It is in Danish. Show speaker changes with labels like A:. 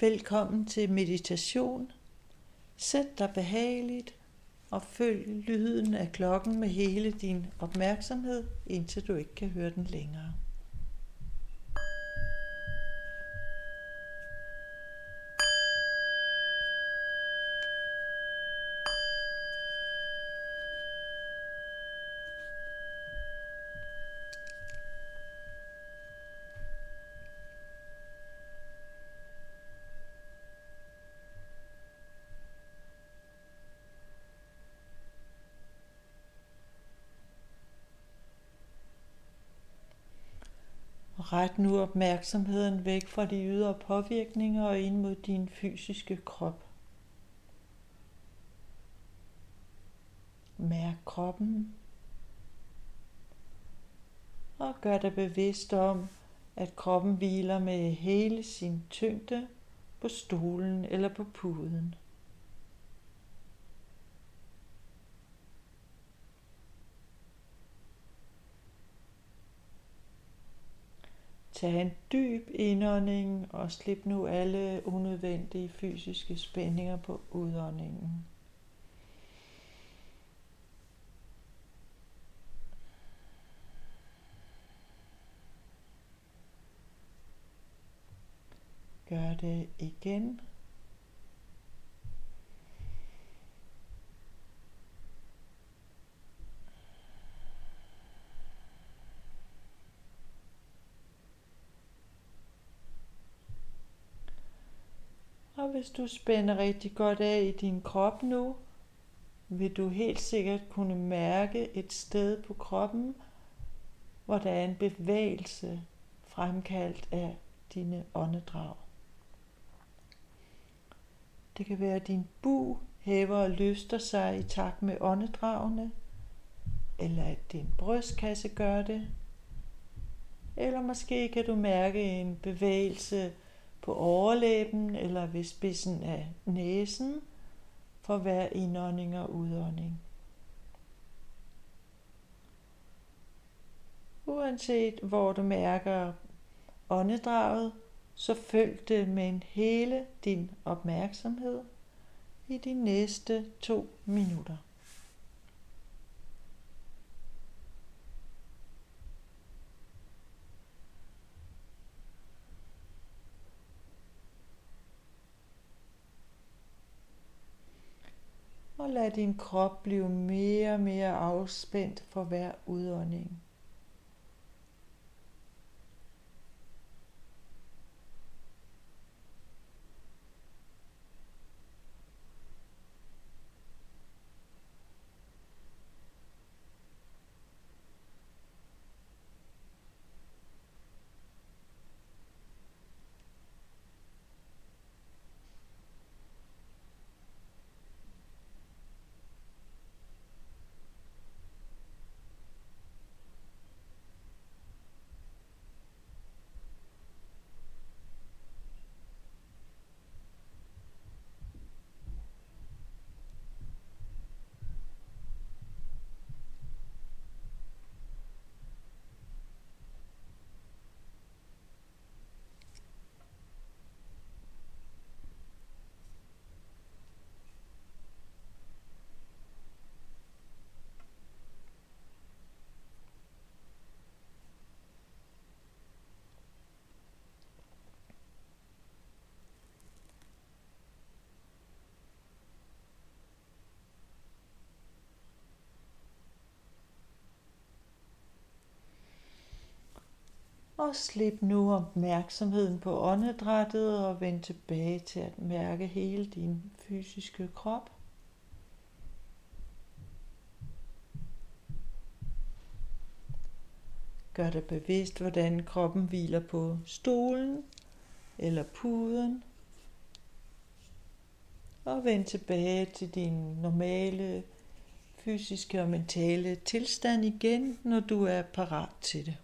A: Velkommen til meditation. Sæt dig behageligt og følg lyden af klokken med hele din opmærksomhed, indtil du ikke kan høre den længere. Ret nu opmærksomheden væk fra de ydre påvirkninger og ind mod din fysiske krop. Mærk kroppen. Og gør dig bevidst om, at kroppen hviler med hele sin tyngde på stolen eller på puden. Tag en dyb indånding og slip nu alle unødvendige fysiske spændinger på udåndingen. Gør det igen. Og hvis du spænder rigtig godt af i din krop nu, vil du helt sikkert kunne mærke et sted på kroppen, hvor der er en bevægelse fremkaldt af dine åndedrag. Det kan være, at din bu hæver og løfter sig i takt med åndedragene, eller at din brystkasse gør det, eller måske kan du mærke en bevægelse på overlæben eller ved spidsen af næsen for hver indånding og udånding. Uanset hvor du mærker åndedraget, så følg det med en hele din opmærksomhed i de næste to minutter. Og lad din krop blive mere og mere afspændt for hver udånding. Og slip nu opmærksomheden på åndedrættet og vend tilbage til at mærke hele din fysiske krop. Gør dig bevidst, hvordan kroppen hviler på stolen eller puden. Og vend tilbage til din normale fysiske og mentale tilstand igen, når du er parat til det.